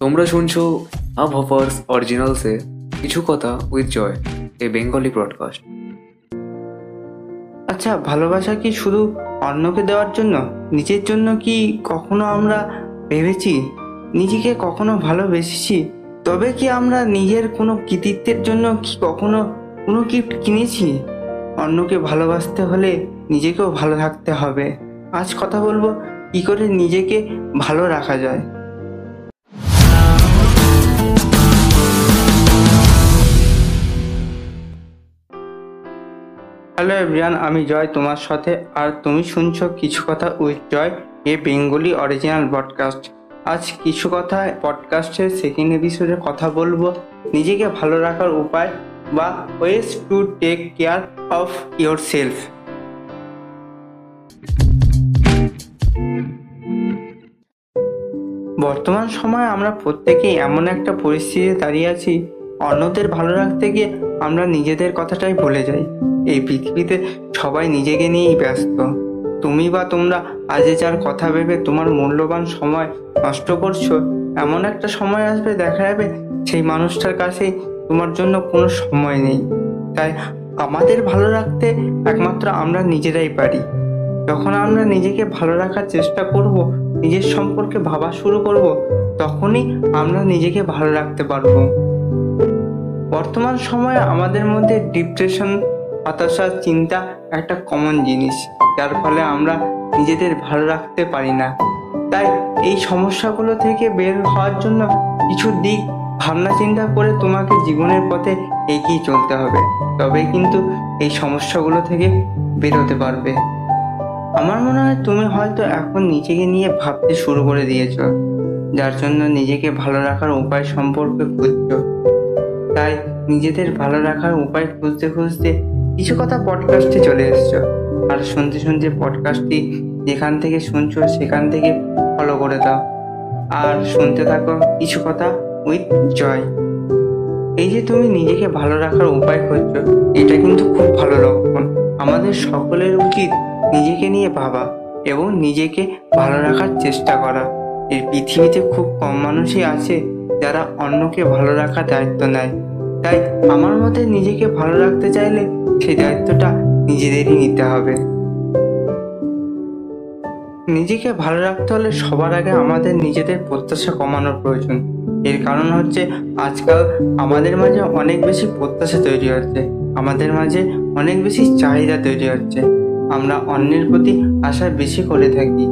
তোমরা শুনছো আব হফার্স অরিজিনালসে কিছু কথা with Joy a Bengali broadcast আচ্ছা ভালোবাসা কি শুধু অন্যকে দেওয়ার জন্য? নিজের জন্য কি কখনো আমরা ভেবেছি? নিজেকে কখনো ভালোবেসেছি? তবে কি আমরা নিজের কোনো কৃতিত্বের জন্য কি কখনো কোনো গিফট কিনেছি? অন্যকে ভালোবাসতে হলে নিজেকেও ভালো থাকতে হবে। আজ কথা বলব কি করে নিজেকে ভালো রাখা যায়। হ্যালো এভরিয়ান আমি জয় তোমার সাথে। আর তুমি শুনছো কিছু কথা with Joy, a Bengali original podcast আজ কিছু কথা পডকাস্টের সেকেন্ড এপিসোডে কথা বলব। নিজেকে ভালো রাখার উপায় বা ways to take care of yourself বর্তমান সময়ে আমরা প্রত্যেকেই এমন একটা পরিস্থিতিতে দাঁড়িয়ে আছি, অন্যদের ভালো রাখতে গিয়ে আমরা নিজেদের কথাটাই ভুলে যাই। এই পৃথিবীতে সবাই নিজেকে নিয়েই ব্যস্ত। তুমি বা তোমরা আজে যার কথা ভেবে তোমার মূল্যবান সময় নষ্ট করছ, এমন একটা সময় আসবে, দেখা যাবে সেই মানুষটার কাছেই তোমার জন্য কোনো সময় নেই। তাই আমাদের ভালো রাখতে একমাত্র আমরা নিজেরাই পারি। যখন আমরা নিজেকে ভালো রাখার চেষ্টা করব, নিজের সম্পর্কে ভাবা শুরু করব, তখনই আমরা নিজেকে ভালো রাখতে পারব। বর্তমান সময়ে আমাদের মধ্যে ডিপ্রেশন হতাশা, চিন্তা একটা কমন জিনিস, যার ফলে আমরা নিজেদের ভালো রাখতে পারি না। তাই এই সমস্যাগুলো থেকে বের হওয়ার জন্য কিছু দিক ভাবনা চিন্তা করে তোমাকে জীবনের পথে এগিয়ে চলতে হবে। তবে কিন্তু এই সমস্যাগুলো থেকে বেরোতে পারবে। আমার মনে হয় তুমি হয়তো এখন নিজেকে নিয়ে ভাবতে শুরু করে দিয়েছ, যার জন্য নিজেকে ভালো রাখার উপায় সম্পর্কে খুঁজছো। তাই নিজেদের ভালো রাখার উপায় খুঁজতে খুঁজতে কিছু কথা পডকাস্টে চলে এসছো। আর শুনতে শুনতে পডকাস্টটি যেখান থেকে শুনছো, সেখান থেকে ফলো করে দাও। আর শুনতে থাকো কিছু কথা উইথ জয় এই যে তুমি নিজেকে ভালো রাখার উপায় খুঁজছো, এটা কিন্তু খুব ভালো লক্ষণ। আমাদের সকলের উচিত নিজেকে নিয়ে ভাবা এবং নিজেকে ভালো রাখার চেষ্টা করা। এই পৃথিবীতে খুব কম মানুষই আছে যারা অন্যকে ভালো রাখার দায়িত্ব নেয়। তাই আমার মতে নিজেকে ভালো রাখতে চাইলে সেই দায়িত্বটা নিজেদেরই নিতে হবে। নিজেকে ভালো রাখতে হলে সবার আগে আমাদের নিজেদের প্রত্যাশা কমানোর প্রয়োজন। এর কারণ হচ্ছে আজকাল আমাদের মাঝে অনেক বেশি প্রত্যাশা তৈরি হচ্ছে, আমাদের মাঝে অনেক বেশি চাহিদা তৈরি হচ্ছে, আমরা অন্যের প্রতি আশা বেশি করে থাকি।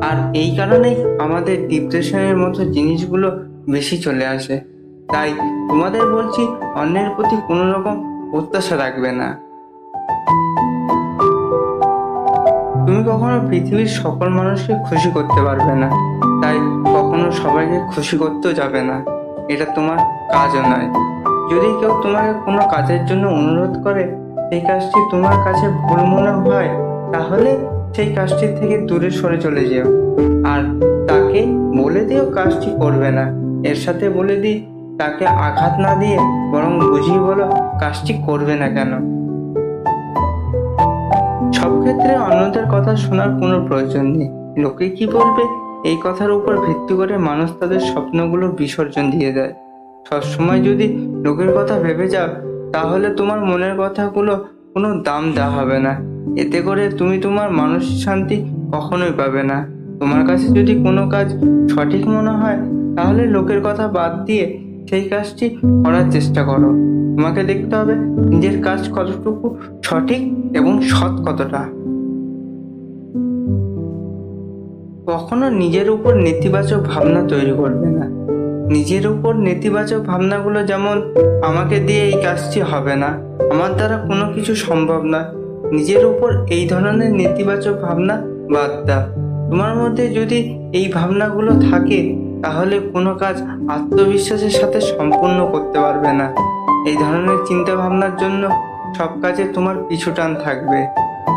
আর এই কারণেই আমাদের ডিপ্রেশনের মতো জিনিসগুলো বেশি চলে আসে। তাই তোমাদের বলছি অন্যের প্রতি কোনো রকম প্রত্যাশা রাখবে না। তুমি কখনো পৃথিবীর সকল মানুষকে খুশি করতে পারবে না। তাই কখনো সবাইকে খুশি করতেও যাবে না। এটা তোমার কাজও নয়। যদি কেউ তোমাকে কোনো কাজের জন্য অনুরোধ করে সেই কাজটি তোমার কাছে ভুল মনে হয়, তাহলে সেই কাজটি থেকে দূরে সরে চলে যেও। আর তাকে বলে দিও কাজটি করবে না। এর সাথে বলে দিই তাকে আঘাত না দিয়ে বরং বুঝিয়ে বলো, কাজটি করবে না কেন? সব ক্ষেত্রে অন্যদের কথা শোনার কোনো প্রয়োজন নেই। লোকে কি বলবে? এই কথার উপর ভিত্তি করে মানুষ তাদের স্বপ্নগুলো বিসর্জন দিয়ে দেয়। সবসময় যদি লোকের কথা ভেবে যাও, তাহলে তোমার মনের কথাগুলো কোনো দাম দেওয়া হবে না। এতে করে তুমি তোমার মানসিক শান্তি কখনোই পাবে না। তোমার কাছে যদি কোনো কাজ সঠিক মনে হয়, তাহলে লোকের কথা বাদ দিয়ে সেই কাজটি করার চেষ্টা করো। তোমাকে দেখতে হবে নিজের কাজ কতটুকু সঠিক এবং সৎ কতটা। কখনো নিজের উপর নেতিবাচক ভাবনা তৈরি করবে না। নিজের উপর নেতিবাচক ভাবনাগুলো যেমন, আমাকে দিয়ে এই কাজটি হবে না, আমার দ্বারা কোনো কিছু সম্ভব না। নিজের উপর এই ধরনের নেতিবাচক ভাবনা বাদ দাও। তোমার মধ্যে যদি এই ভাবনাগুলো থাকে তাহলে কোনো কাজ আত্মবিশ্বাসের সাথে সম্পূর্ণ করতে পারবে না। এই ধরনের চিন্তা ভাবনার জন্য সব কাজে তোমার পিছু টান থাকবে।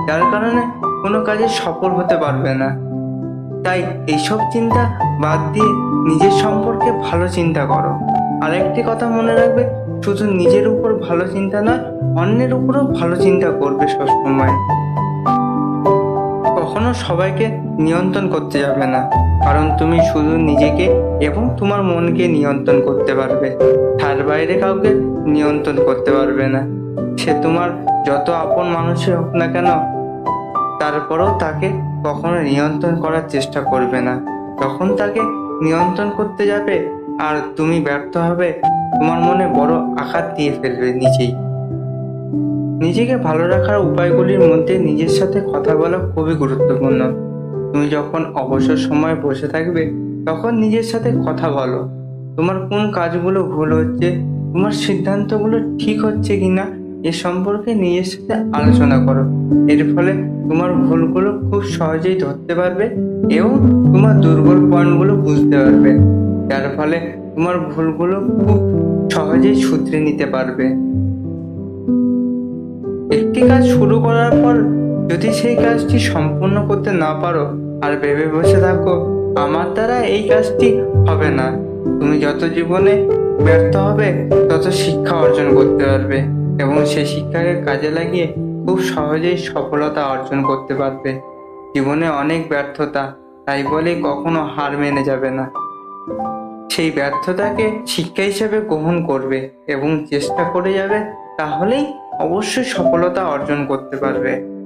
যার কারণে কোনো কাজে সফল হতে পারবে না। তাই এইসব চিন্তা বাদ দিয়ে নিজের সম্পর্কে ভালো চিন্তা করো। আরেকটি কথা মনে রাখবে, শুধু নিজের উপর ভালো চিন্তা নয়, অন্যের উপরও ভালো চিন্তা করবে সবসময়। কখনো সবাইকে নিয়ন্ত্রণ করতে যাবে না। কারণ তুমি শুধু নিজেকে এবং তোমার মনকে নিয়ন্ত্রণ করতে পারবে। তার বাইরে কাউকে নিয়ন্ত্রণ করতে পারবে না। সে তোমার যত আপন মানুষই হোক না কেন, তারপরেও তাকে কখনো নিয়ন্ত্রণ করার চেষ্টা করবে না। তখন তাকে নিয়ন্ত্রণ করতে যাবে আর তুমি ব্যর্থ হবে, তোমার মনে বড় আঘাত দিয়ে ফেলবে নিজেই। নিজেকে ভালো রাখার উপায়গুলির মধ্যে নিজের সাথে কথা বলা খুবই গুরুত্বপূর্ণ। তুমি যখন অবসর সময় বসে থাকবে, তখন নিজের সাথে কথা বলো। তোমার কোন কাজগুলো ভুল হচ্ছে, তোমার সিদ্ধান্তগুলো ঠিক হচ্ছে কিনা, এ সম্পর্কে নিজের সাথে আলোচনা করো। এর ফলে তোমার ভুলগুলো খুব সহজেই ধরতে পারবে এবং তোমার দুর্বল পয়েন্টগুলো বুঝতে পারবে। যার ফলে তোমার ভুলগুলো খুব সহজেই শুধরে নিতে পারবে। একটি কাজ শুরু করার পর যদি সেই কাজটি সম্পূর্ণ করতে না পারো, আর ভেবে বসে থাকো, আমার দ্বারা এই কাজটি হবে না। তুমি যত জীবনে ব্যর্থ হবে, তত শিক্ষা অর্জন করতে পারবে এবং সেই শিক্ষাকে কাজে লাগিয়ে খুব সহজেই সফলতা অর্জন করতে পারবে। জীবনে অনেক ব্যর্থতা, তাই বলে কখনো হার মেনে যাবে না। সেই ব্যর্থতাকে শিক্ষা হিসেবে গ্রহণ করবে এবং চেষ্টা করে যাবে, তাহলেই অবশ্যই সফলতা অর্জন করতে পারবে।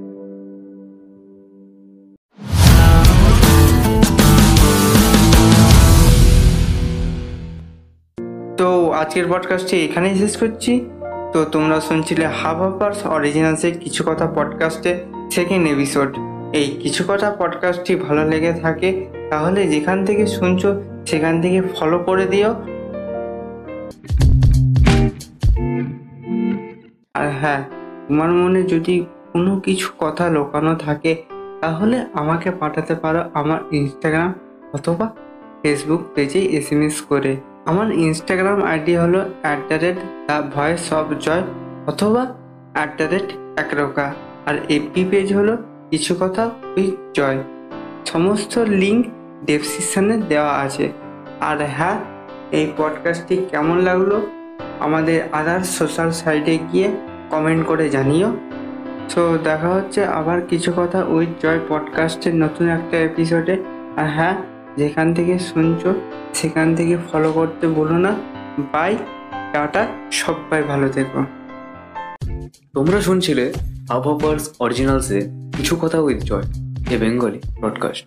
তো আজকের পডকাস্টটি এখানেই শেষ করছি। তো তোমরা শুনছিলে হাফ হাফার্স অরিজিনালসের কিছু কথা পডকাস্টে সেকেন্ড এপিসোড এই কিছু কথা পডকাস্টটি ভালো লেগে থাকে, তাহলে যেখান থেকে শুনছো সেখান থেকে ফলো করে দিও। আর হ্যাঁ তোমার মনে যদি কোনো কিছু কথা লোকানো থাকে, তাহলে আমাকে পাঠাতে পারো আমার ইনস্টাগ্রাম অথবা ফেসবুক পেজে এস করে। আমার ইনস্টাগ্রাম আইডি হলো at the rate the voice of Joy অথবা অ্যাট দ্য রেট একরকা আর এপি পেজ হলো কিছু কথা উইথ জয় সমস্ত লিঙ্ক ডেসক্রিপশানে দেওয়া আছে। আর হ্যাঁ এই পডকাস্টটি কেমন লাগল আমাদের আদার সোশ্যাল সাইটে গিয়ে কমেন্ট করে জানিও। সো দেখা হচ্ছে আবার কিছু কথা উইথ জয় পডকাস্টের নতুন একটা এপিসোডে আর হ্যাঁ যেখান থেকে শুনছো, সেখান থেকে ফলো করতে বলো না। বাই টাটা, সবাই ভালো থেকো। তোমরা শুনছিলে আবহাওয়ার্স অরিজিনালসে কিছু কথা with Joy, a Bengali podcast